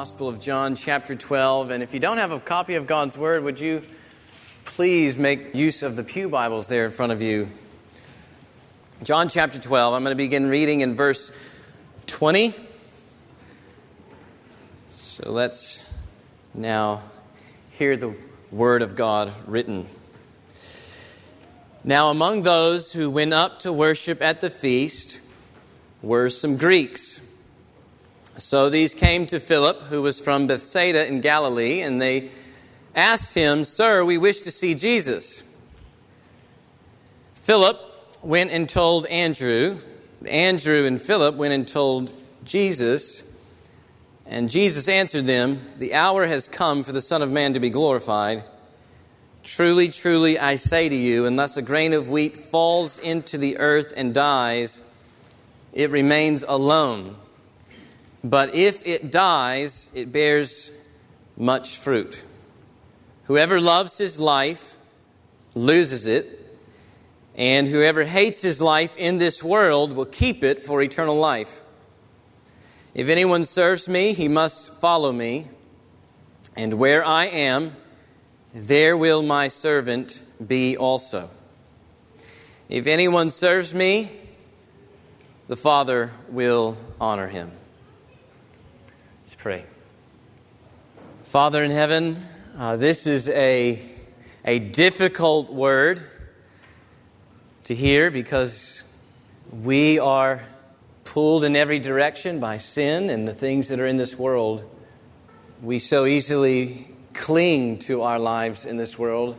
Gospel of John, chapter 12. And if you don't have a copy of God's Word, would you please make use of the Pew Bibles there in front of you? John chapter 12. I'm going to begin reading in verse 20. So let's now hear the Word of God written. Now, among those who went up to worship at the feast were some Greeks. So these came to Philip, who was from Bethsaida in Galilee, and they asked him, Sir, we wish to see Jesus. Philip went and told Andrew. Andrew and Philip went and told Jesus. And Jesus answered them, The hour has come for the Son of Man to be glorified. Truly, truly, I say to you, unless a grain of wheat falls into the earth and dies, it remains alone. But if it dies, it bears much fruit. Whoever loves his life loses it, and whoever hates his life in this world will keep it for eternal life. If anyone serves me, he must follow me, and where I am, there will my servant be also. If anyone serves me, the Father will honor him. Let's pray. Father in heaven, uh, this is a, a difficult word to hear because we are pulled in every direction by sin and the things that are in this world. We so easily cling to our lives in this world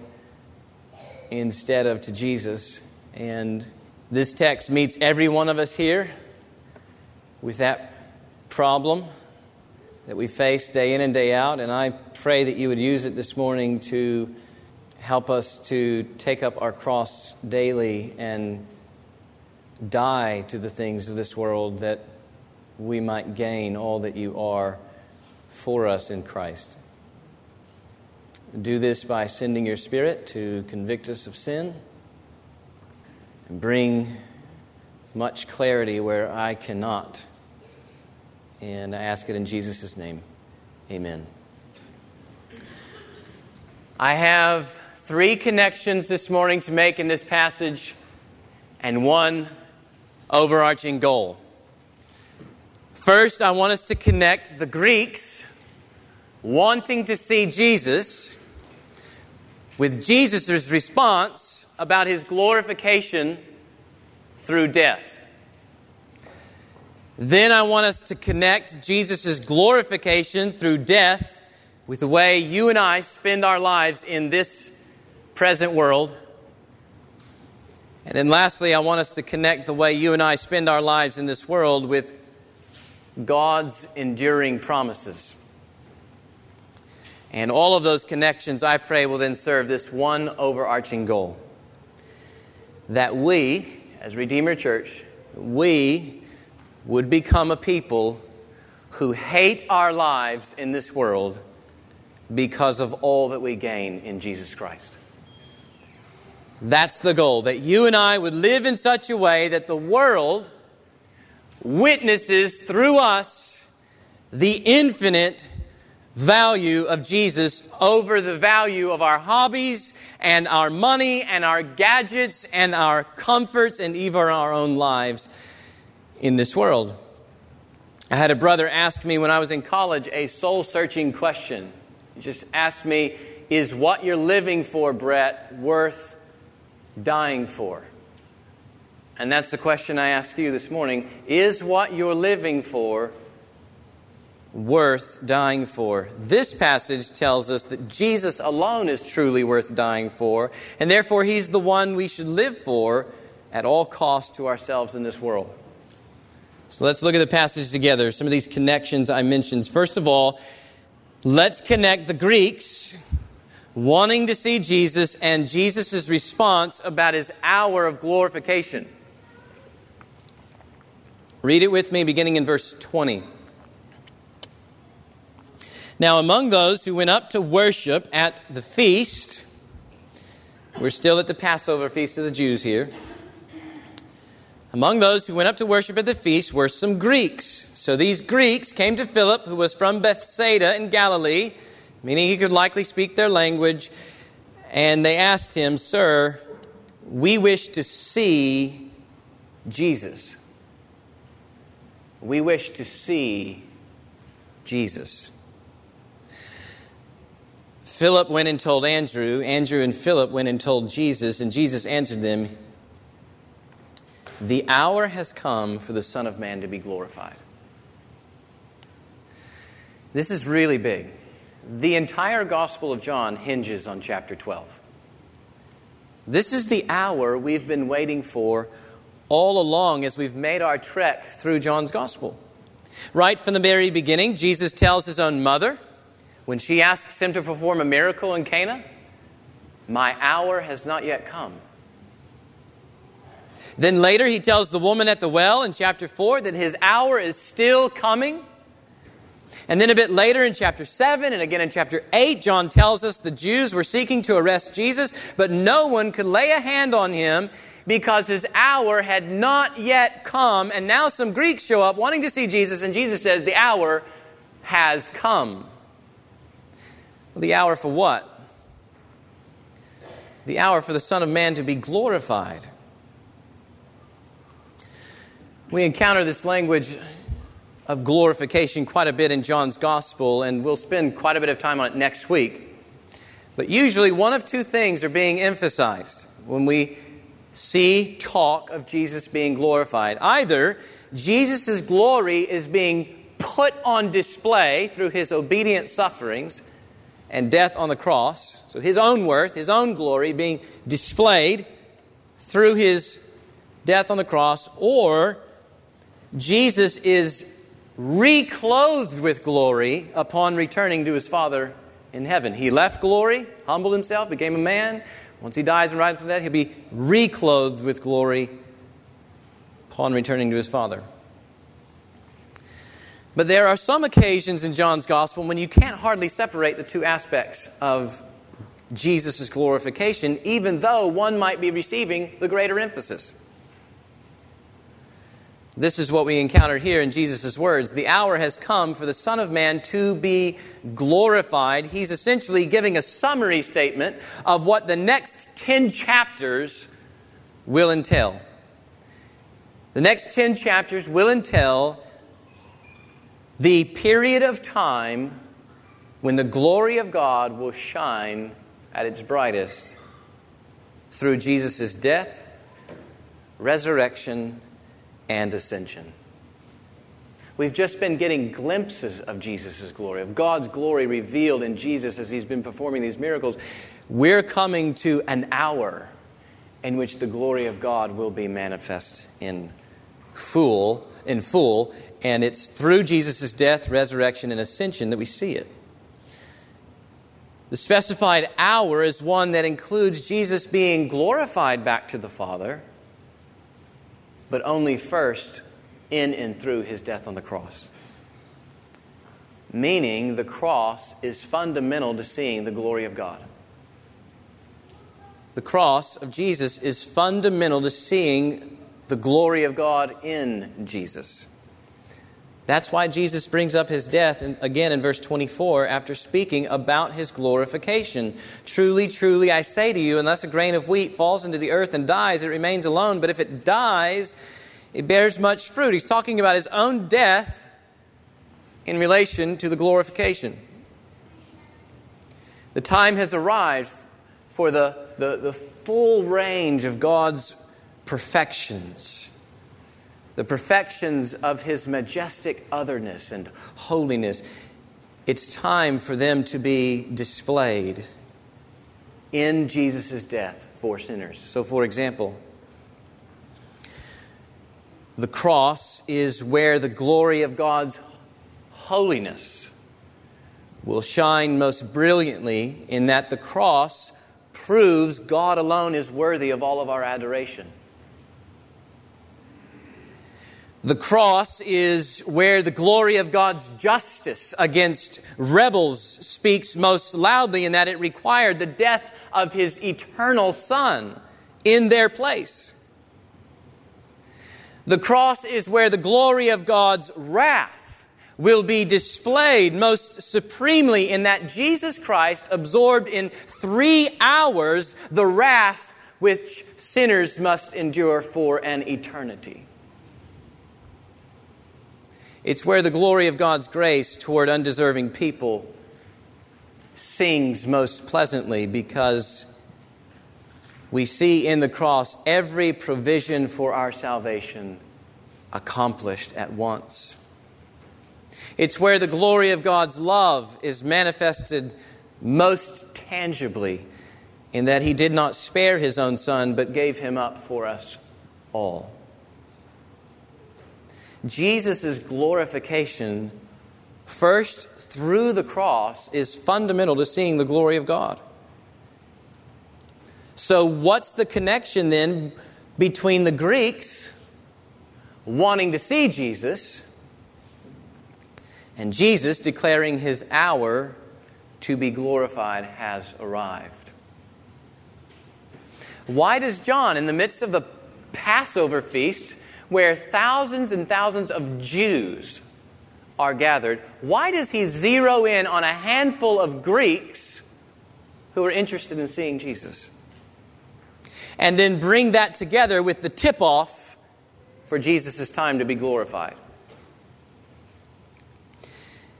instead of to Jesus. And this text meets every one of us here with that problem that we face day in and day out. And I pray that you would use it this morning to help us to take up our cross daily and die to the things of this world that we might gain all that you are for us in Christ. Do this by sending your Spirit to convict us of sin and bring much clarity where I cannot. And I ask it in Jesus' name. Amen. I have three connections this morning to make in this passage and one overarching goal. First, I want us to connect the Greeks wanting to see Jesus with Jesus' response about his glorification through death. Then I want us to connect Jesus' glorification through death with the way you and I spend our lives in this present world. And then lastly, I want us to connect the way you and I spend our lives in this world with God's enduring promises. And all of those connections, I pray, will then serve this one overarching goal that we, as Redeemer Church, we would become a people who hate our lives in this world because of all that we gain in Jesus Christ. That's the goal, that you and I would live in such a way that the world witnesses through us the infinite value of Jesus over the value of our hobbies and our money and our gadgets and our comforts and even our own lives in this world. I had a brother ask me when I was in college a soul searching question. He just asked me, Is what you're living for, Bret, worth dying for? And that's the question I ask you this morning. Is what you're living for worth dying for. This passage tells us that Jesus alone is truly worth dying for, and therefore he's the one we should live for at all cost to ourselves in this world. So let's look at the passage together, some of these connections I mentioned. First of all, let's connect the Greeks wanting to see Jesus and Jesus' response about his hour of glorification. Read it with me beginning in verse 20. Now, among those who went up to worship at the feast, we're still at the Passover feast of the Jews here. Among those who went up to worship at the feast were some Greeks. So these Greeks came to Philip, who was from Bethsaida in Galilee, meaning he could likely speak their language, and they asked him, Sir, we wish to see Jesus. We wish to see Jesus. Philip went and told Andrew. Andrew and Philip went and told Jesus, and Jesus answered them The hour has come for the Son of Man to be glorified. This is really big. The entire Gospel of John hinges on chapter 12. This is the hour we've been waiting for all along as we've made our trek through John's Gospel. Right from the very beginning, Jesus tells his own mother, when she asks him to perform a miracle in Cana, My hour has not yet come. Then later, he tells the woman at the well in chapter 4 that his hour is still coming. And then a bit later in chapter 7 and again in chapter 8, John tells us the Jews were seeking to arrest Jesus, but no one could lay a hand on him because his hour had not yet come. And now some Greeks show up wanting to see Jesus, and Jesus says, The hour has come. Well, the hour for what? The hour for the Son of Man to be glorified. We encounter this language of glorification quite a bit in John's Gospel, and we'll spend quite a bit of time on it next week. But usually, one of two things are being emphasized when we see talk of Jesus being glorified. Either Jesus' glory is being put on display through his obedient sufferings and death on the cross. So his own worth, his own glory being displayed through his death on the cross, or Jesus is reclothed with glory upon returning to his Father in heaven. He left glory, humbled himself, became a man. Once he dies and rises from that, he'll be reclothed with glory upon returning to his Father. But there are some occasions in John's gospel when you can't hardly separate the two aspects of Jesus' glorification, even though one might be receiving the greater emphasis. This is what we encounter here in Jesus' words. The hour has come for the Son of Man to be glorified. He's essentially giving a summary statement of what the next 10 chapters will entail. The next 10 chapters will entail the period of time when the glory of God will shine at its brightest through Jesus' death, resurrection, and ascension. We've just been getting glimpses of Jesus' glory, of God's glory revealed in Jesus as he's been performing these miracles. We're coming to an hour in which the glory of God will be manifest in full, in full and it's through Jesus' death, resurrection, and ascension that we see it. The specified hour is one that includes Jesus being glorified back to the Father, but only first in and through his death on the cross. Meaning, the cross is fundamental to seeing the glory of God. The cross of Jesus is fundamental to seeing the glory of God in Jesus. That's why Jesus brings up his death again in verse 24 after speaking about his glorification. Truly, truly, I say to you, unless a grain of wheat falls into the earth and dies, it remains alone. But if it dies, it bears much fruit. He's talking about his own death in relation to the glorification. The time has arrived for the, the, the full range of God's perfections the perfections of his majestic otherness and holiness, it's time for them to be displayed in Jesus' death for sinners. So, for example, the cross is where the glory of God's holiness will shine most brilliantly, in that the cross proves God alone is worthy of all of our adoration. The cross is where the glory of God's justice against rebels speaks most loudly, in that it required the death of his eternal Son in their place. The cross is where the glory of God's wrath will be displayed most supremely in that Jesus Christ absorbed in three hours the wrath which sinners must endure for an eternity. It's where the glory of God's grace toward undeserving people sings most pleasantly because we see in the cross every provision for our salvation accomplished at once. It's where the glory of God's love is manifested most tangibly in that He did not spare His own Son, but gave Him up for us all. Jesus' glorification, first through the cross, is fundamental to seeing the glory of God. So, what's the connection then between the Greeks wanting to see Jesus and Jesus declaring his hour to be glorified has arrived? Why does John, in the midst of the Passover feast, where thousands and thousands of Jews are gathered, why does he zero in on a handful of Greeks who are interested in seeing Jesus? And then bring that together with the tip off for Jesus' time to be glorified.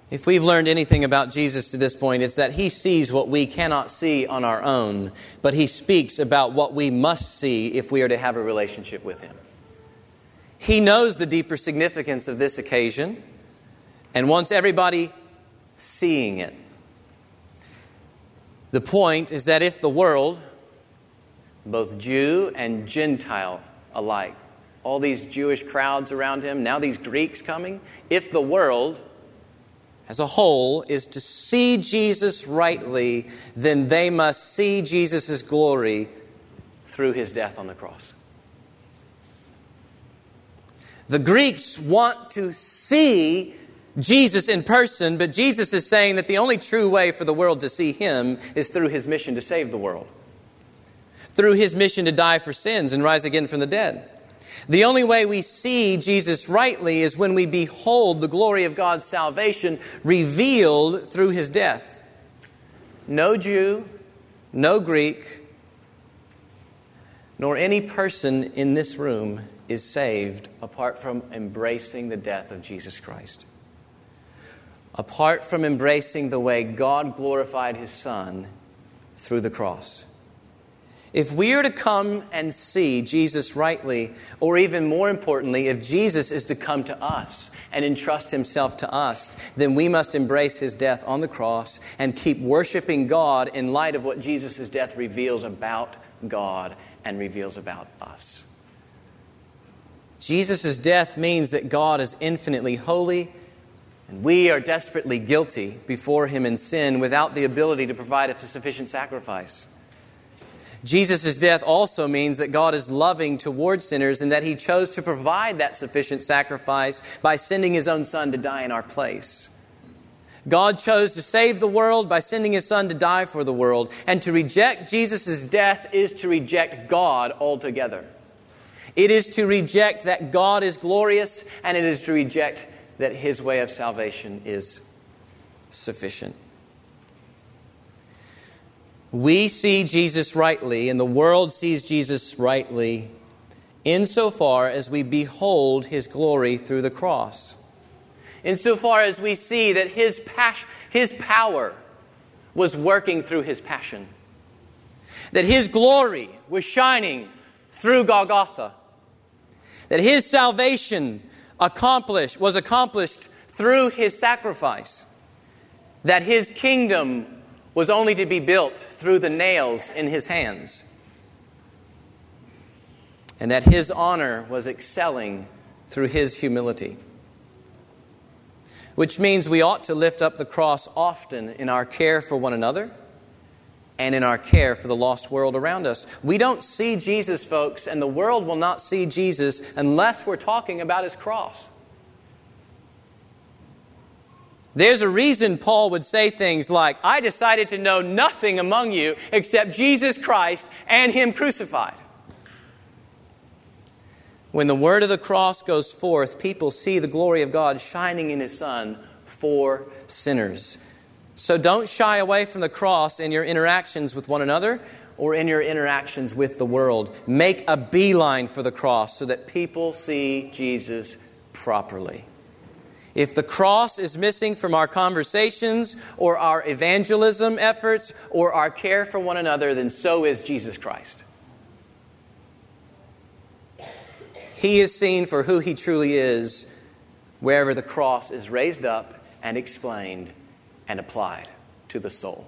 If we've learned anything about Jesus to this point, it's that he sees what we cannot see on our own, but he speaks about what we must see if we are to have a relationship with him. He knows the deeper significance of this occasion and wants everybody seeing it. The point is that if the world, both Jew and Gentile alike, all these Jewish crowds around him, now these Greeks coming, if the world as a whole is to see Jesus rightly, then they must see Jesus' glory through his death on the cross. The Greeks want to see Jesus in person, but Jesus is saying that the only true way for the world to see him is through his mission to save the world, through his mission to die for sins and rise again from the dead. The only way we see Jesus rightly is when we behold the glory of God's salvation revealed through his death. No Jew, no Greek, nor any person in this room is saved apart from embracing the death of Jesus Christ. Apart from embracing the way God glorified his Son through the cross. If we are to come and see Jesus rightly, or even more importantly, if Jesus is to come to us and entrust himself to us, then we must embrace his death on the cross and keep worshiping God in light of what Jesus' death reveals about God and reveals about us. Jesus' death means that God is infinitely holy, and we are desperately guilty before Him in sin without the ability to provide a sufficient sacrifice. Jesus' death also means that God is loving toward sinners and that He chose to provide that sufficient sacrifice by sending His own Son to die in our place. God chose to save the world by sending His Son to die for the world, and to reject Jesus' death is to reject God altogether. It is to reject that God is glorious, and it is to reject that his way of salvation is sufficient. We see Jesus rightly, and the world sees Jesus rightly, insofar as we behold his glory through the cross. Insofar as we see that his, pas- his power was working through his passion, that his glory was shining through Golgotha. That his salvation accomplished was accomplished through his sacrifice. That his kingdom was only to be built through the nails in his hands. And that his honor was excelling through his humility which means we ought to lift up the cross often in our care for one another and in our care for the lost world around us. We don't see Jesus, folks, and the world will not see Jesus unless we're talking about his cross. There's a reason Paul would say things like, I decided to know nothing among you except Jesus Christ and Him crucified. When the word of the cross goes forth, people see the glory of God shining in His Son for sinners. So don't shy away from the cross in your interactions with one another or in your interactions with the world. Make a beeline for the cross so that people see Jesus properly. If the cross is missing from our conversations or our evangelism efforts or our care for one another, then so is Jesus Christ. He is seen for who he truly is wherever the cross is raised up and explained and applied to the soul.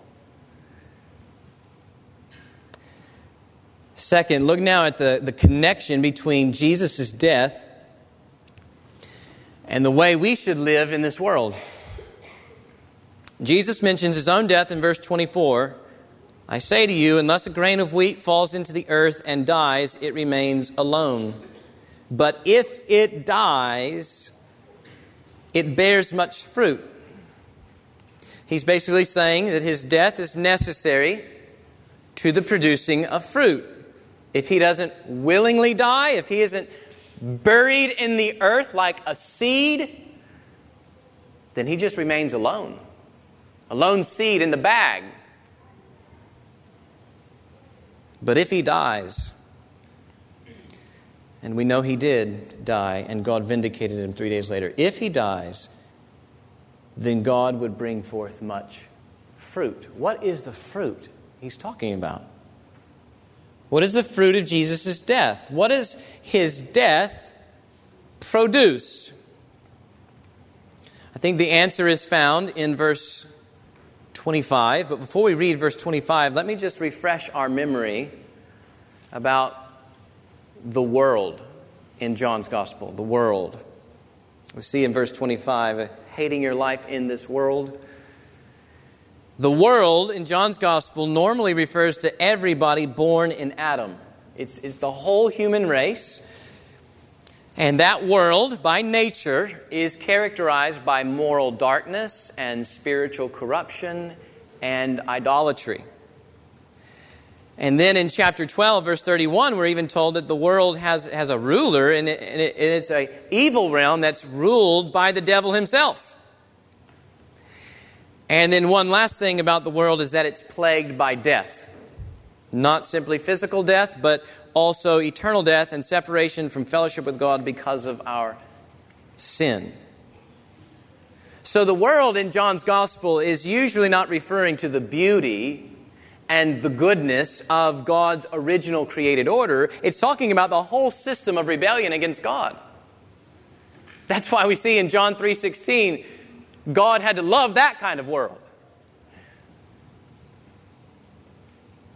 Second, look now at the, the connection between Jesus' death and the way we should live in this world. Jesus mentions his own death in verse 24. I say to you, unless a grain of wheat falls into the earth and dies, it remains alone. But if it dies, it bears much fruit. He's basically saying that his death is necessary to the producing of fruit. If he doesn't willingly die, if he isn't buried in the earth like a seed, then he just remains alone. A lone seed in the bag. But if he dies, and we know he did die, and God vindicated him three days later, if he dies, then God would bring forth much fruit. What is the fruit he's talking about? What is the fruit of Jesus' death? What does his death produce? I think the answer is found in verse 25. But before we read verse 25, let me just refresh our memory about the world in John's Gospel. The world. We see in verse 25, hating your life in this world. The world in John's gospel normally refers to everybody born in Adam. It's, it's the whole human race. And that world, by nature, is characterized by moral darkness and spiritual corruption and idolatry. And then in chapter 12, verse 31, we're even told that the world has, has a ruler, and, it, and it, it's an evil realm that's ruled by the devil himself. And then, one last thing about the world is that it's plagued by death. Not simply physical death, but also eternal death and separation from fellowship with God because of our sin. So, the world in John's gospel is usually not referring to the beauty and the goodness of God's original created order. It's talking about the whole system of rebellion against God. That's why we see in John 3:16 God had to love that kind of world.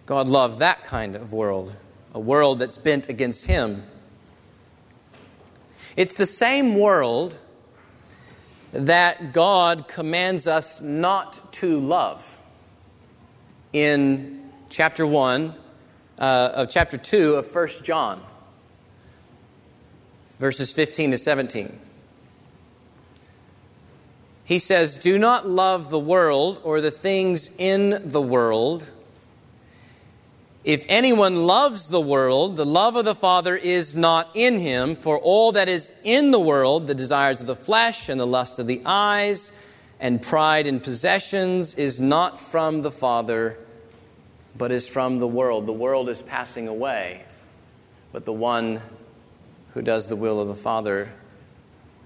God loved that kind of world, a world that's bent against Him. It's the same world that God commands us not to love in chapter 1 uh, of chapter 2 of 1 John, verses 15 to 17. He says, Do not love the world or the things in the world. If anyone loves the world, the love of the Father is not in him, for all that is in the world, the desires of the flesh and the lust of the eyes and pride in possessions, is not from the Father, but is from the world. The world is passing away, but the one who does the will of the Father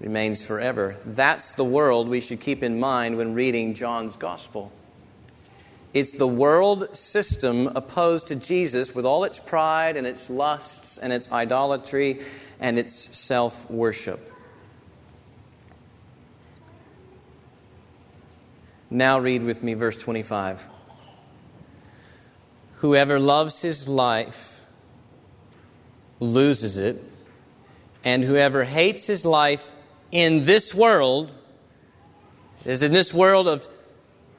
remains forever. That's the world we should keep in mind when reading John's gospel. It's the world system opposed to Jesus with all its pride and its lusts and its idolatry and its self worship. Now read with me verse 25. Whoever loves his life loses it, and whoever hates his life in this world, is in this world of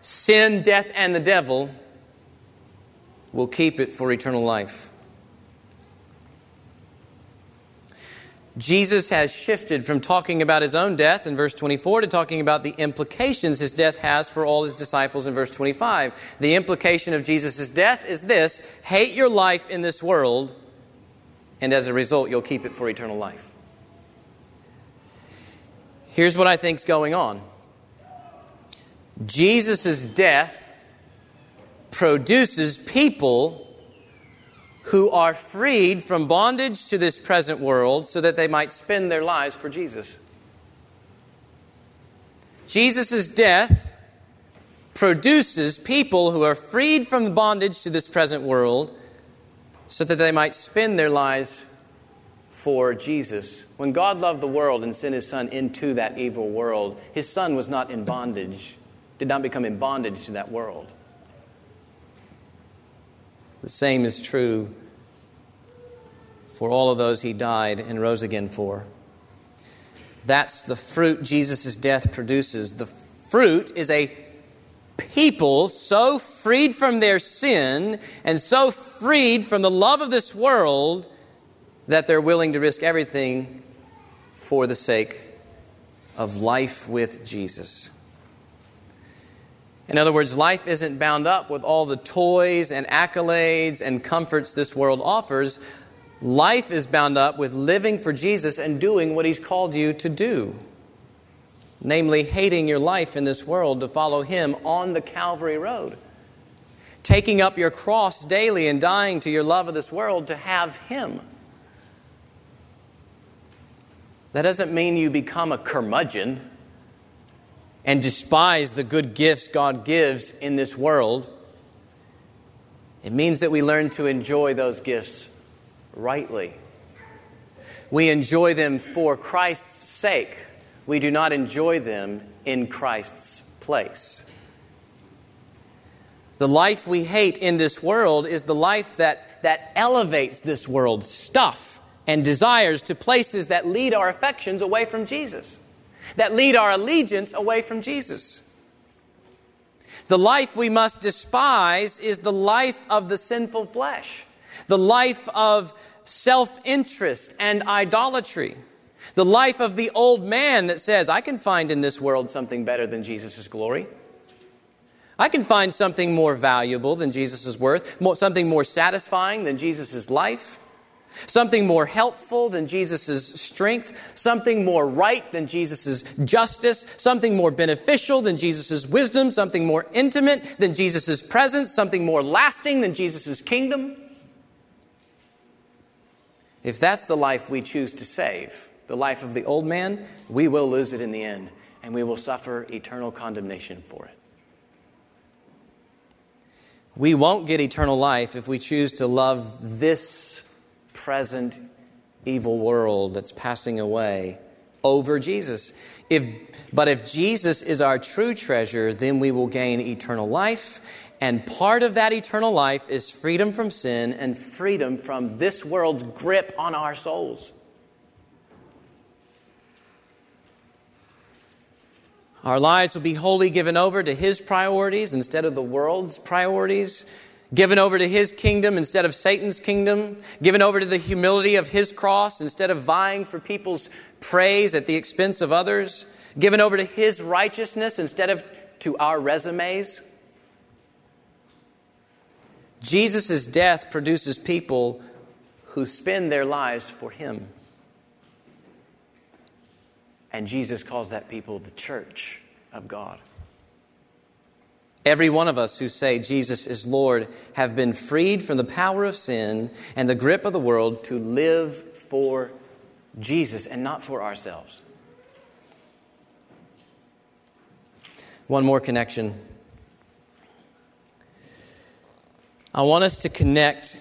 sin, death, and the devil, will keep it for eternal life. Jesus has shifted from talking about his own death in verse 24 to talking about the implications his death has for all his disciples in verse 25. The implication of Jesus' death is this hate your life in this world, and as a result, you'll keep it for eternal life. Here's what I think's going on. Jesus' death produces people who are freed from bondage to this present world so that they might spend their lives for Jesus. Jesus' death produces people who are freed from the bondage to this present world so that they might spend their lives for Jesus. When God loved the world and sent his son into that evil world, his son was not in bondage, did not become in bondage to that world. The same is true for all of those he died and rose again for. That's the fruit Jesus' death produces. The fruit is a people so freed from their sin and so freed from the love of this world that they're willing to risk everything for the sake of life with Jesus. In other words, life isn't bound up with all the toys and accolades and comforts this world offers. Life is bound up with living for Jesus and doing what He's called you to do. Namely, hating your life in this world to follow Him on the Calvary Road. Taking up your cross daily and dying to your love of this world to have Him. That doesn't mean you become a curmudgeon and despise the good gifts God gives in this world. It means that we learn to enjoy those gifts rightly. We enjoy them for Christ's sake. We do not enjoy them in Christ's place. The life we hate in this world is the life that, that elevates this world's stuff and desires to places that lead our affections away from Jesus, that lead our allegiance away from Jesus. The life we must despise is the life of the sinful flesh, the life of self interest and idolatry, the life of the old man that says, I can find in this world something better than Jesus' glory. I can find something more valuable than Jesus' worth, something more satisfying than Jesus' life. Something more helpful than Jesus' strength, something more right than Jesus' justice, something more beneficial than Jesus' wisdom, something more intimate than Jesus' presence, something more lasting than Jesus' kingdom. If that's the life we choose to save, the life of the old man, we will lose it in the end, and we will suffer eternal condemnation for it. We won't get eternal life if we choose to love this present evil world that's passing away over Jesus. If, but if Jesus is our true treasure, then we will gain eternal life. And part of that eternal life is freedom from sin and freedom from this world's grip on our souls. Our lives will be wholly given over to His priorities instead of the world's priorities given over to his kingdom instead of Satan's kingdom, given over to the humility of his cross instead of vying for people's praise at the expense of others, given over to his righteousness instead of to our resumes. Jesus' death produces people who spend their lives for him. And Jesus calls that people the church of God. Every one of us who say Jesus is Lord have been freed from the power of sin and the grip of the world to live for Jesus and not for ourselves. One more connection. I want us to connect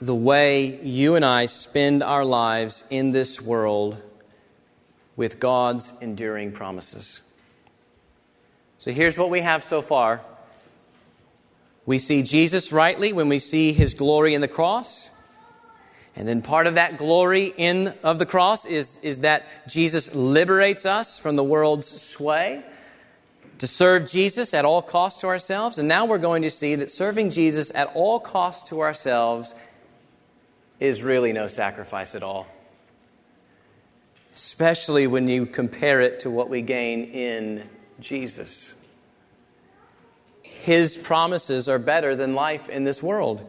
the way you and I spend our lives in this world with God's enduring promises. So here's what we have so far we see Jesus rightly when we see his glory in the cross. And then part of that glory in of the cross is, is that Jesus liberates us from the world's sway to serve Jesus at all costs to ourselves. And now we're going to see that serving Jesus at all costs to ourselves is really no sacrifice at all. Especially when you compare it to what we gain in Jesus. His promises are better than life in this world.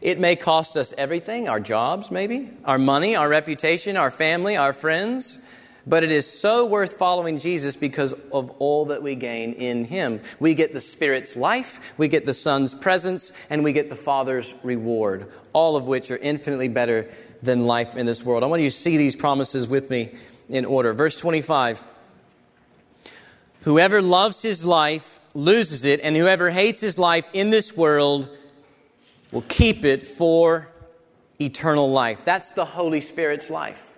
It may cost us everything our jobs, maybe, our money, our reputation, our family, our friends, but it is so worth following Jesus because of all that we gain in Him. We get the Spirit's life, we get the Son's presence, and we get the Father's reward, all of which are infinitely better than life in this world. I want you to see these promises with me in order. Verse 25 Whoever loves his life loses it, and whoever hates his life in this world will keep it for eternal life. That's the Holy Spirit's life.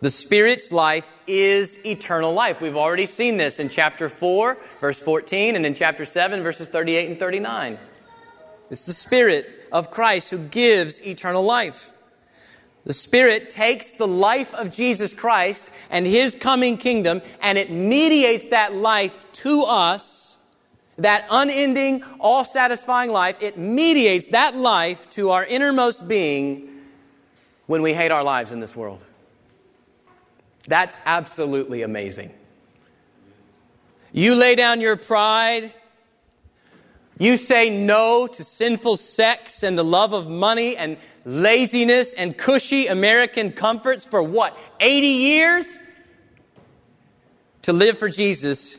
The Spirit's life is eternal life. We've already seen this in chapter 4, verse 14, and in chapter 7, verses 38 and 39. It's the Spirit of Christ who gives eternal life. The Spirit takes the life of Jesus Christ and His coming kingdom and it mediates that life to us, that unending, all satisfying life. It mediates that life to our innermost being when we hate our lives in this world. That's absolutely amazing. You lay down your pride. You say no to sinful sex and the love of money and laziness and cushy American comforts for what? 80 years? To live for Jesus.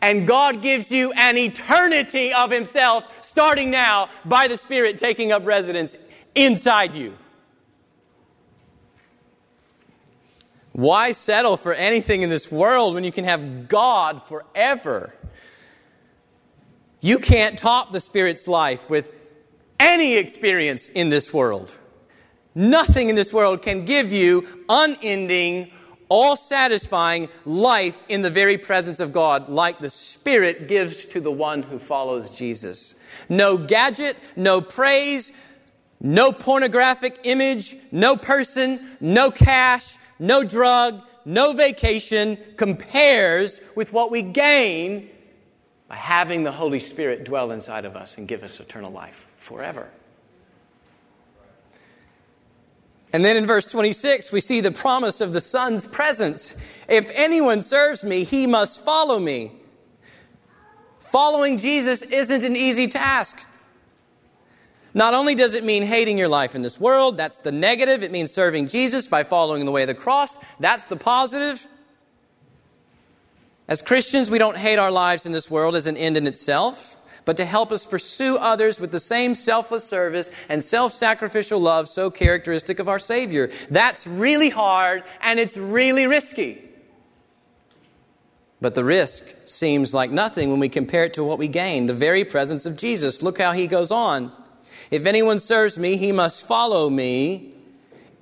And God gives you an eternity of Himself starting now by the Spirit taking up residence inside you. Why settle for anything in this world when you can have God forever? You can't top the Spirit's life with any experience in this world. Nothing in this world can give you unending, all satisfying life in the very presence of God, like the Spirit gives to the one who follows Jesus. No gadget, no praise, no pornographic image, no person, no cash, no drug, no vacation compares with what we gain by having the Holy Spirit dwell inside of us and give us eternal life forever. And then in verse 26, we see the promise of the Son's presence. If anyone serves me, he must follow me. Following Jesus isn't an easy task. Not only does it mean hating your life in this world, that's the negative. It means serving Jesus by following the way of the cross. That's the positive. As Christians, we don't hate our lives in this world as an end in itself, but to help us pursue others with the same selfless service and self sacrificial love so characteristic of our Savior. That's really hard and it's really risky. But the risk seems like nothing when we compare it to what we gain the very presence of Jesus. Look how he goes on. If anyone serves me, he must follow me,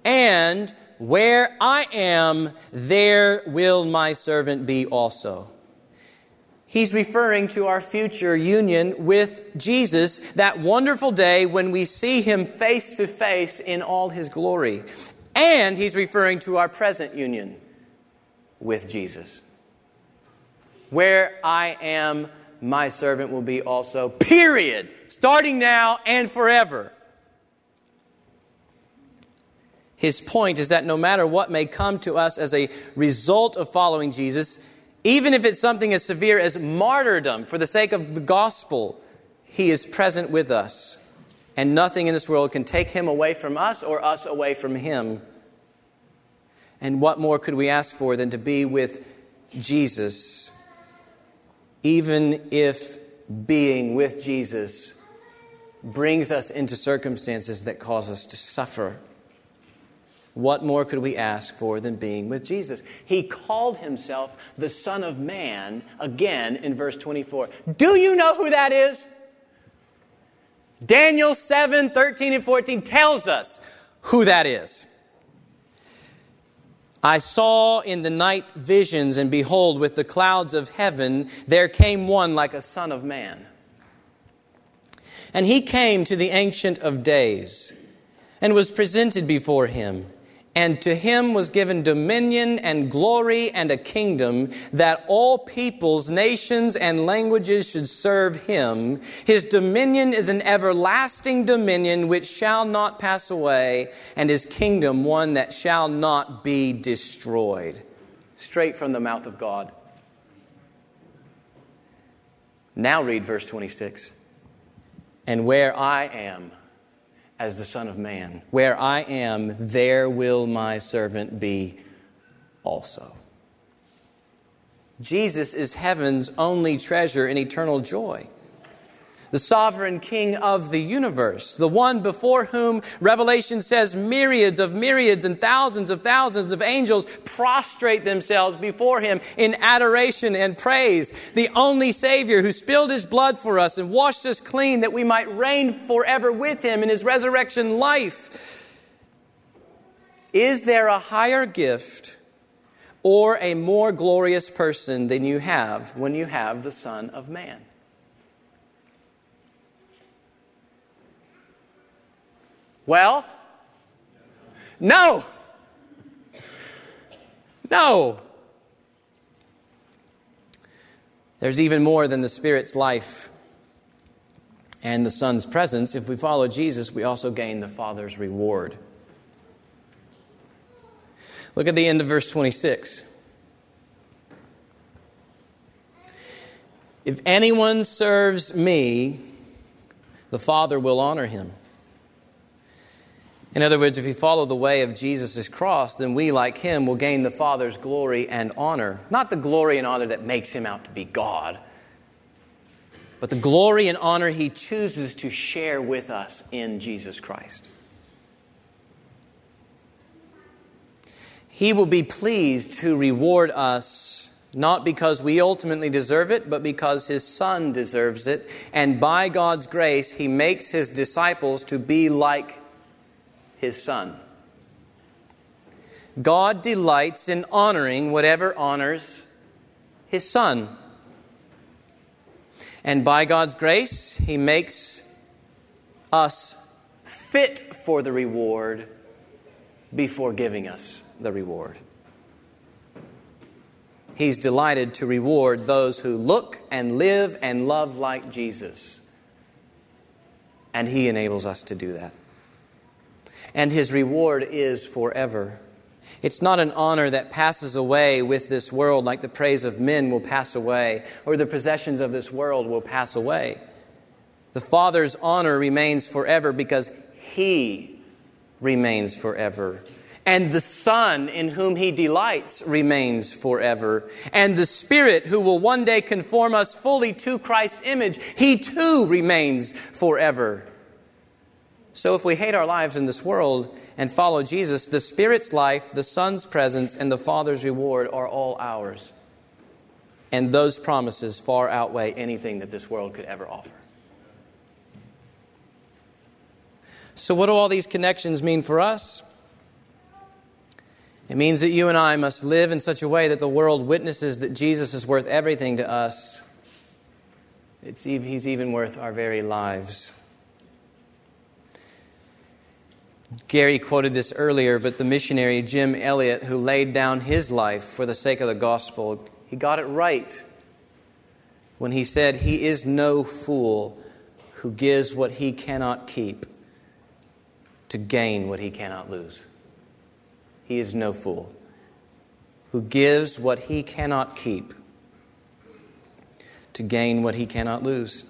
and where I am, there will my servant be also. He's referring to our future union with Jesus, that wonderful day when we see him face to face in all his glory. And he's referring to our present union with Jesus. Where I am, my servant will be also. Period starting now and forever. His point is that no matter what may come to us as a result of following Jesus, even if it's something as severe as martyrdom for the sake of the gospel, he is present with us. And nothing in this world can take him away from us or us away from him. And what more could we ask for than to be with Jesus, even if being with Jesus brings us into circumstances that cause us to suffer. What more could we ask for than being with Jesus? He called himself the Son of Man again in verse 24. Do you know who that is? Daniel 7 13 and 14 tells us who that is. I saw in the night visions, and behold, with the clouds of heaven, there came one like a Son of Man. And he came to the Ancient of Days and was presented before him. And to him was given dominion and glory and a kingdom that all peoples, nations, and languages should serve him. His dominion is an everlasting dominion which shall not pass away, and his kingdom one that shall not be destroyed. Straight from the mouth of God. Now read verse 26. And where I am as the Son of Man, where I am, there will my servant be also. Jesus is heaven's only treasure and eternal joy the sovereign king of the universe, the one before whom Revelation says myriads of myriads and thousands of thousands of angels prostrate themselves before him in adoration and praise, the only Savior who spilled his blood for us and washed us clean that we might reign forever with him in his resurrection life. Is there a higher gift or a more glorious person than you have when you have the Son of Man? Well, no. No. There's even more than the Spirit's life and the Son's presence. If we follow Jesus, we also gain the Father's reward. Look at the end of verse 26. If anyone serves me, the Father will honor him. In other words, if we follow the way of Jesus' cross, then we, like him, will gain the Father's glory and honor. Not the glory and honor that makes him out to be God, but the glory and honor he chooses to share with us in Jesus Christ. He will be pleased to reward us not because we ultimately deserve it, but because his Son deserves it. And by God's grace, he makes his disciples to be like his Son. God delights in honoring whatever honors his Son. And by God's grace, he makes us fit for the reward before giving us the reward. He's delighted to reward those who look and live and love like Jesus. And he enables us to do that and his reward is forever. It's not an honor that passes away with this world like the praise of men will pass away or the possessions of this world will pass away. The Father's honor remains forever because he remains forever. And the Son in whom he delights remains forever. And the Spirit who will one day conform us fully to Christ's image, he too remains forever. So if we hate our lives in this world and follow Jesus, the Spirit's life, the Son's presence, and the Father's reward are all ours. And those promises far outweigh anything that this world could ever offer. So, what do all these connections mean for us? It means that you and I must live in such a way that the world witnesses that Jesus is worth everything to us. It's, he's even worth our very lives. Gary quoted this earlier, but the missionary Jim Elliot, who laid down his life for the sake of the gospel, he got it right when he said, He is no fool who gives what he cannot keep to gain what he cannot lose. He is no fool who gives what he cannot keep to gain what he cannot lose.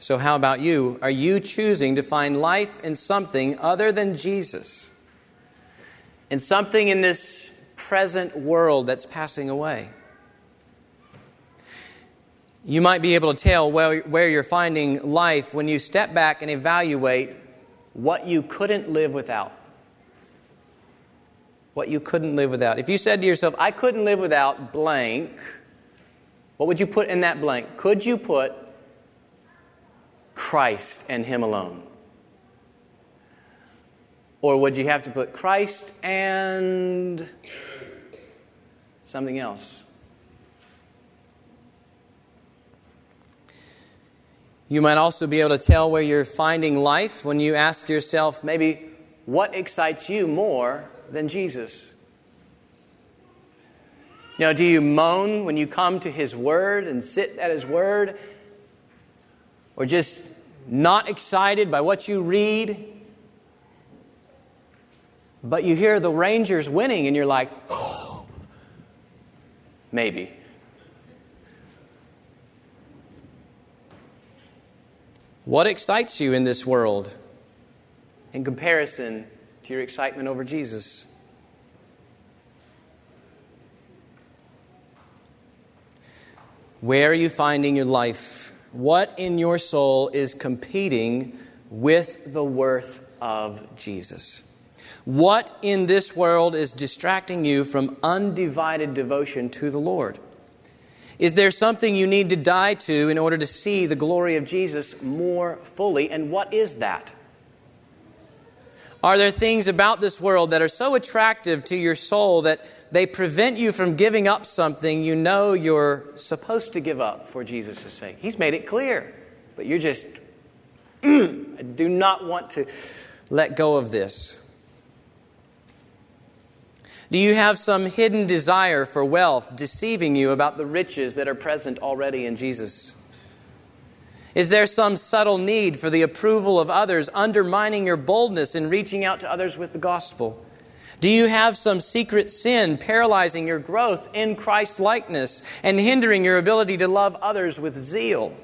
So, how about you? Are you choosing to find life in something other than Jesus? In something in this present world that's passing away? You might be able to tell where, where you're finding life when you step back and evaluate what you couldn't live without. What you couldn't live without. If you said to yourself, I couldn't live without blank, what would you put in that blank? Could you put Christ and Him alone? Or would you have to put Christ and something else? You might also be able to tell where you're finding life when you ask yourself, maybe, what excites you more than Jesus? Know, do you moan when you come to His Word and sit at His Word or just not excited by what you read, but you hear the Rangers winning and you're like, oh, maybe. What excites you in this world in comparison to your excitement over Jesus? Where are you finding your life? What in your soul is competing with the worth of Jesus? What in this world is distracting you from undivided devotion to the Lord? Is there something you need to die to in order to see the glory of Jesus more fully? And what is that? Are there things about this world that are so attractive to your soul that they prevent you from giving up something you know you're supposed to give up for Jesus' sake? He's made it clear, but you're just, I do not want to let go of this. Do you have some hidden desire for wealth deceiving you about the riches that are present already in Jesus? Is there some subtle need for the approval of others undermining your boldness in reaching out to others with the gospel? Do you have some secret sin paralyzing your growth in Christ's likeness and hindering your ability to love others with zeal?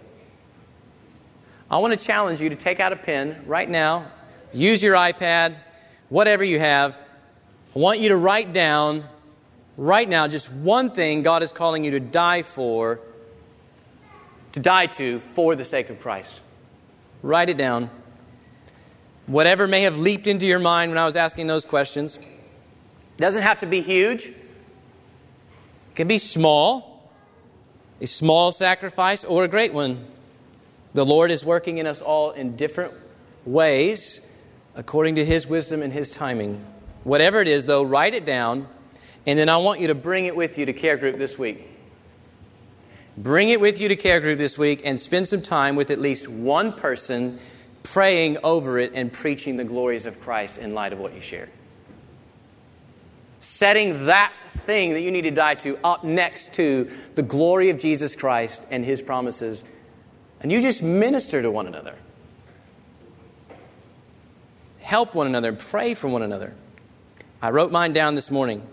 I want to challenge you to take out a pen right now, use your iPad, whatever you have, I want you to write down right now just one thing God is calling you to die for, to die to for the sake of Christ. Write it down. Whatever may have leaped into your mind when I was asking those questions. It doesn't have to be huge. It can be small, a small sacrifice or a great one. The Lord is working in us all in different ways according to His wisdom and His timing. Whatever it is, though, write it down, and then I want you to bring it with you to care group this week. Bring it with you to care group this week and spend some time with at least one person praying over it and preaching the glories of Christ in light of what you shared. Setting that thing that you need to die to up next to the glory of Jesus Christ and his promises. And you just minister to one another. Help one another, pray for one another. I wrote mine down this morning.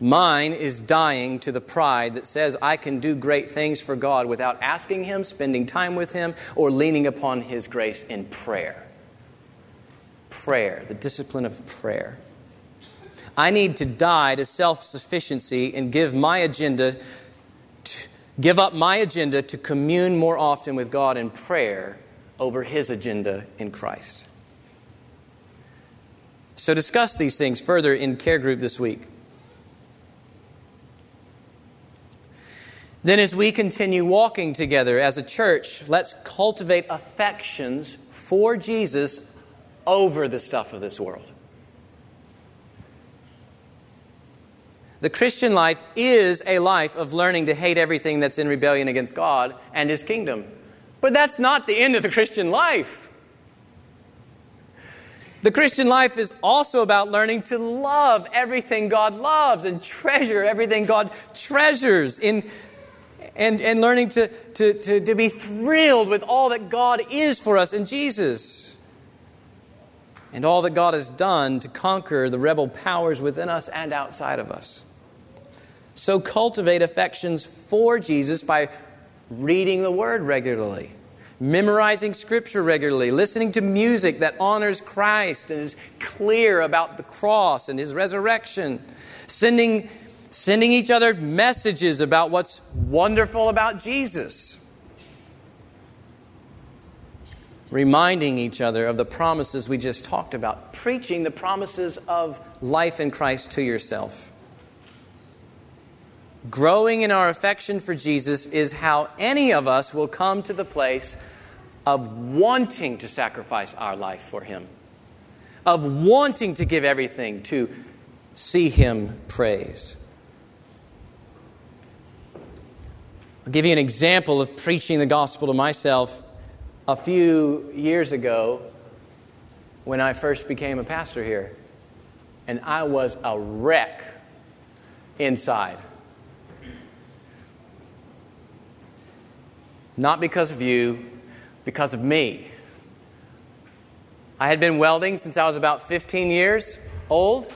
Mine is dying to the pride that says I can do great things for God without asking Him, spending time with Him, or leaning upon His grace in prayer. Prayer, the discipline of prayer. I need to die to self sufficiency and give my agenda, to, give up my agenda to commune more often with God in prayer over His agenda in Christ. So discuss these things further in care group this week. Then, as we continue walking together as a church, let's cultivate affections for Jesus over the stuff of this world. The Christian life is a life of learning to hate everything that's in rebellion against God and His kingdom. But that's not the end of the Christian life. The Christian life is also about learning to love everything God loves and treasure everything God treasures in, and, and learning to, to, to, to be thrilled with all that God is for us in Jesus and all that God has done to conquer the rebel powers within us and outside of us. So cultivate affections for Jesus by reading the Word regularly memorizing scripture regularly, listening to music that honors Christ and is clear about the cross and his resurrection, sending, sending each other messages about what's wonderful about Jesus, reminding each other of the promises we just talked about, preaching the promises of life in Christ to yourself. Growing in our affection for Jesus is how any of us will come to the place of wanting to sacrifice our life for Him, of wanting to give everything to see Him praised. I'll give you an example of preaching the gospel to myself a few years ago when I first became a pastor here. And I was a wreck inside. Not because of you, because of me. I had been welding since I was about 15 years old,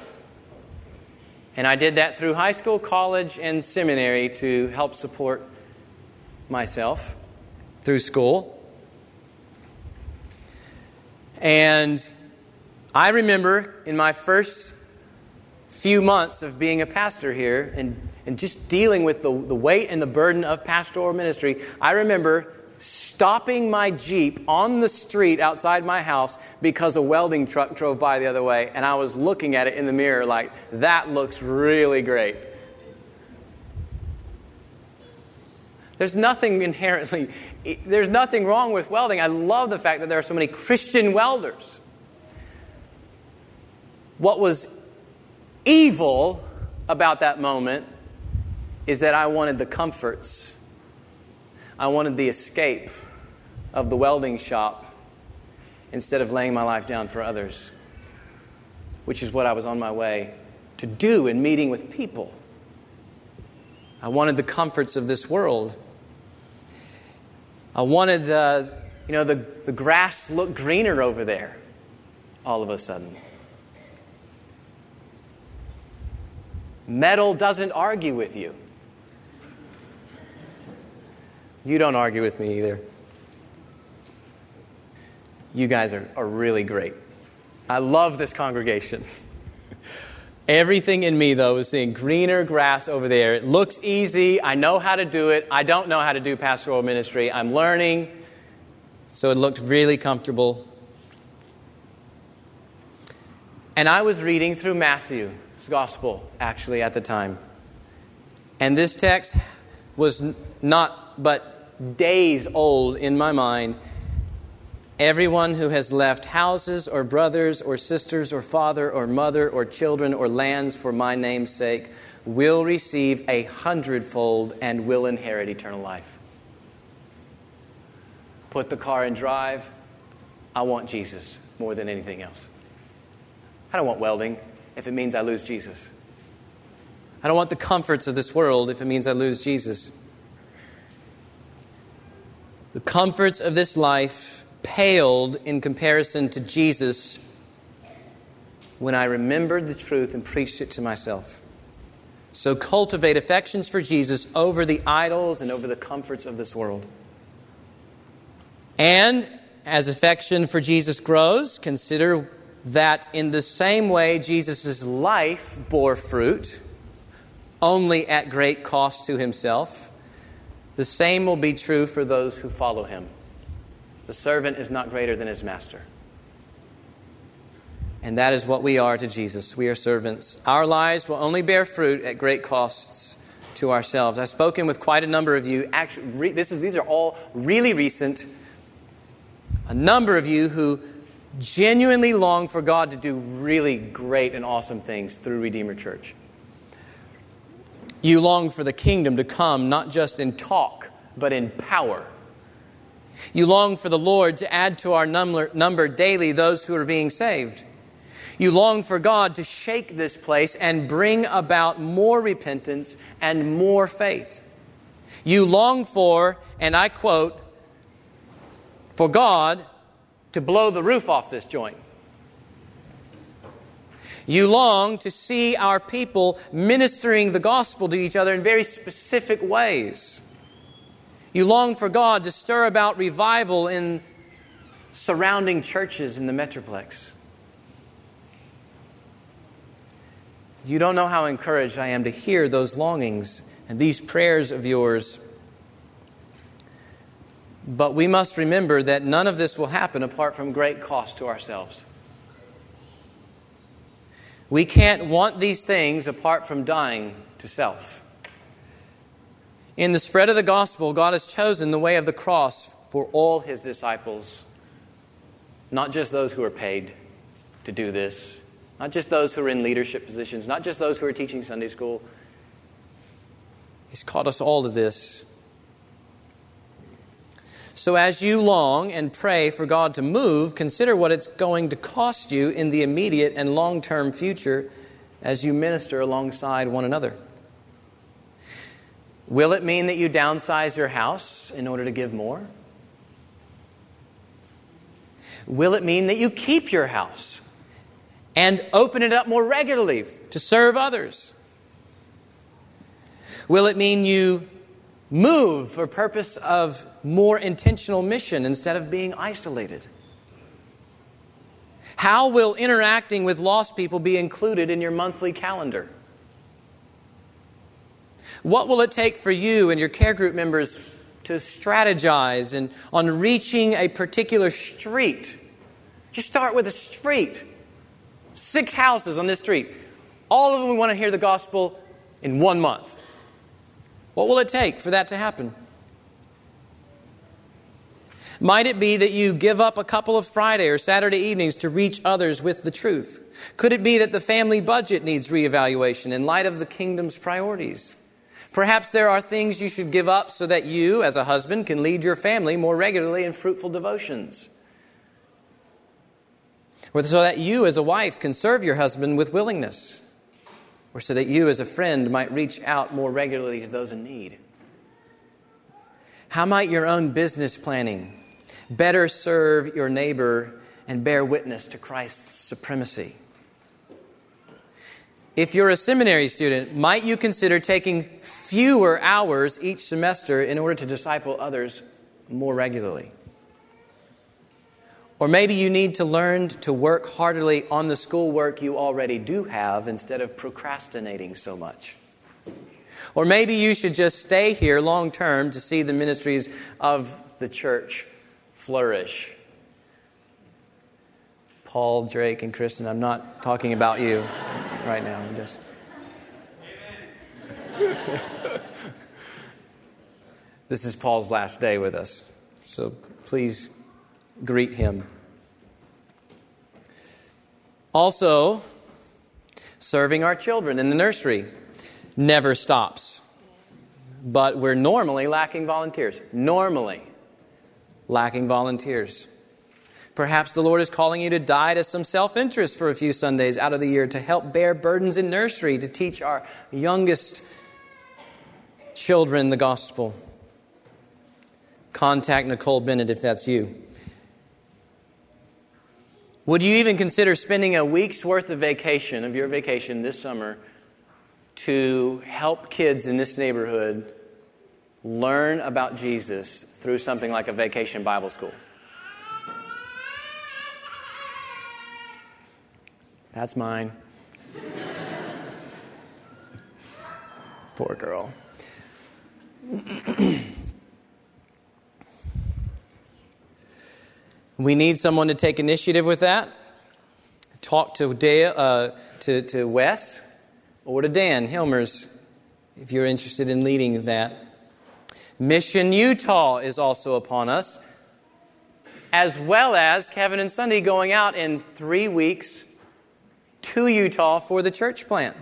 and I did that through high school, college, and seminary to help support myself through school. And I remember in my first few months of being a pastor here and and just dealing with the, the weight and the burden of pastoral ministry, I remember stopping my Jeep on the street outside my house because a welding truck drove by the other way, and I was looking at it in the mirror like, that looks really great. There's nothing inherently, there's nothing wrong with welding. I love the fact that there are so many Christian welders. What was evil about that moment is that I wanted the comforts I wanted the escape of the welding shop instead of laying my life down for others, which is what I was on my way to do in meeting with people. I wanted the comforts of this world. I wanted, uh, you know, the, the grass to look greener over there all of a sudden. Metal doesn't argue with you. You don't argue with me either. You guys are, are really great. I love this congregation. Everything in me, though, is seeing greener grass over there. It looks easy. I know how to do it. I don't know how to do pastoral ministry. I'm learning. So it looked really comfortable. And I was reading through Matthew's gospel, actually, at the time. And this text was not but days old in my mind. Everyone who has left houses or brothers or sisters or father or mother or children or lands for my name's sake will receive a hundredfold and will inherit eternal life. Put the car in drive. I want Jesus more than anything else. I don't want welding if it means I lose Jesus. I don't want the comforts of this world if it means I lose Jesus. The comforts of this life paled in comparison to Jesus when I remembered the truth and preached it to myself. So cultivate affections for Jesus over the idols and over the comforts of this world. And as affection for Jesus grows, consider that in the same way Jesus' life bore fruit, only at great cost to himself the same will be true for those who follow him. The servant is not greater than his master. And that is what we are to Jesus. We are servants. Our lives will only bear fruit at great costs to ourselves. I've spoken with quite a number of you. Actually, this is, these are all really recent. A number of you who genuinely long for God to do really great and awesome things through Redeemer Church. You long for the kingdom to come not just in talk, but in power. You long for the Lord to add to our number, number daily those who are being saved. You long for God to shake this place and bring about more repentance and more faith. You long for, and I quote, for God to blow the roof off this joint. You long to see our people ministering the gospel to each other in very specific ways. You long for God to stir about revival in surrounding churches in the Metroplex. You don't know how encouraged I am to hear those longings and these prayers of yours. But we must remember that none of this will happen apart from great cost to ourselves. We can't want these things apart from dying to self. In the spread of the gospel, God has chosen the way of the cross for all his disciples, not just those who are paid to do this, not just those who are in leadership positions, not just those who are teaching Sunday school. He's called us all to this so, as you long and pray for God to move, consider what it's going to cost you in the immediate and long term future as you minister alongside one another. Will it mean that you downsize your house in order to give more? Will it mean that you keep your house and open it up more regularly to serve others? Will it mean you move for purpose of more intentional mission instead of being isolated? How will interacting with lost people be included in your monthly calendar? What will it take for you and your care group members to strategize and on reaching a particular street? Just start with a street. Six houses on this street. All of them we want to hear the gospel in one month. What will it take for that to happen? Might it be that you give up a couple of Friday or Saturday evenings to reach others with the truth? Could it be that the family budget needs reevaluation in light of the kingdom's priorities? Perhaps there are things you should give up so that you, as a husband, can lead your family more regularly in fruitful devotions. Or so that you, as a wife, can serve your husband with willingness. Or so that you, as a friend, might reach out more regularly to those in need. How might your own business planning better serve your neighbor and bear witness to Christ's supremacy. If you're a seminary student, might you consider taking fewer hours each semester in order to disciple others more regularly? Or maybe you need to learn to work heartily on the schoolwork you already do have instead of procrastinating so much. Or maybe you should just stay here long term to see the ministries of the church flourish. Paul, Drake, and Kristen, I'm not talking about you right now. I'm just. this is Paul's last day with us, so please greet him. Also, serving our children in the nursery never stops. But we're normally lacking volunteers. Normally lacking volunteers. Perhaps the Lord is calling you to die to some self interest for a few Sundays out of the year to help bear burdens in nursery, to teach our youngest children the gospel. Contact Nicole Bennett if that's you. Would you even consider spending a week's worth of vacation, of your vacation this summer, to help kids in this neighborhood learn about Jesus through something like a vacation Bible school. That's mine. Poor girl. we need someone to take initiative with that. Talk to, uh, to, to Wes or to Dan Hilmers if you're interested in leading that. Mission Utah is also upon us, as well as Kevin and Sunday going out in three weeks to Utah for the church plant.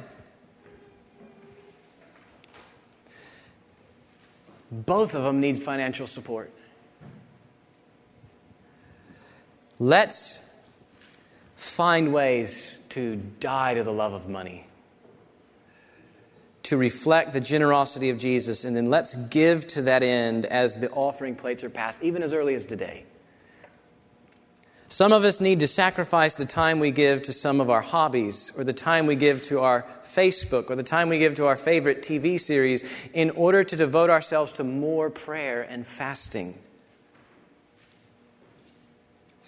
Both of them need financial support. Let's find ways to die to the love of money to reflect the generosity of Jesus, and then let's give to that end as the offering plates are passed, even as early as today. Some of us need to sacrifice the time we give to some of our hobbies, or the time we give to our Facebook, or the time we give to our favorite TV series in order to devote ourselves to more prayer and fasting.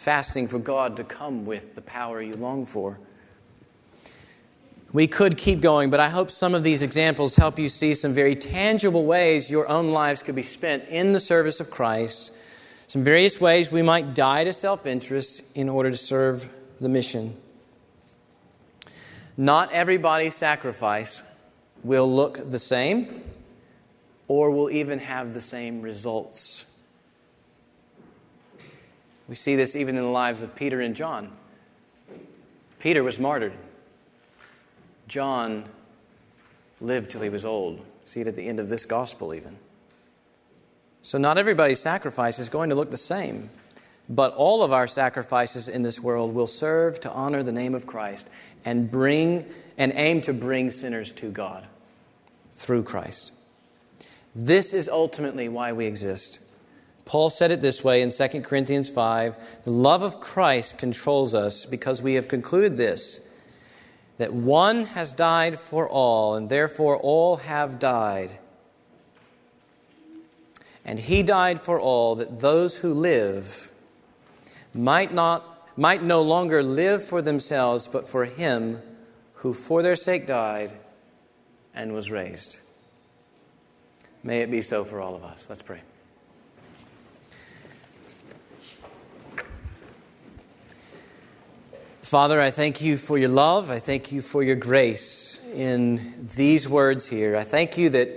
Fasting for God to come with the power you long for. We could keep going, but I hope some of these examples help you see some very tangible ways your own lives could be spent in the service of Christ, some various ways we might die to self interest in order to serve the mission. Not everybody's sacrifice will look the same or will even have the same results. We see this even in the lives of Peter and John. Peter was martyred. John lived till he was old. See it at the end of this gospel, even. So, not everybody's sacrifice is going to look the same, but all of our sacrifices in this world will serve to honor the name of Christ and bring and aim to bring sinners to God through Christ. This is ultimately why we exist. Paul said it this way in 2 Corinthians 5 The love of Christ controls us because we have concluded this that one has died for all, and therefore all have died. And he died for all, that those who live might, not, might no longer live for themselves, but for him who for their sake died and was raised. May it be so for all of us. Let's pray. Father, I thank you for your love. I thank you for your grace in these words here. I thank you that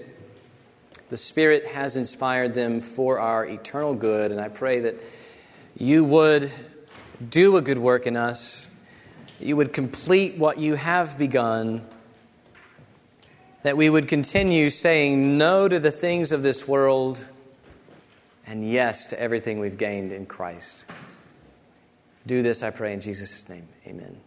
the Spirit has inspired them for our eternal good, and I pray that you would do a good work in us, you would complete what you have begun, that we would continue saying no to the things of this world and yes to everything we've gained in Christ. Do this, I pray, in Jesus' name. Amen.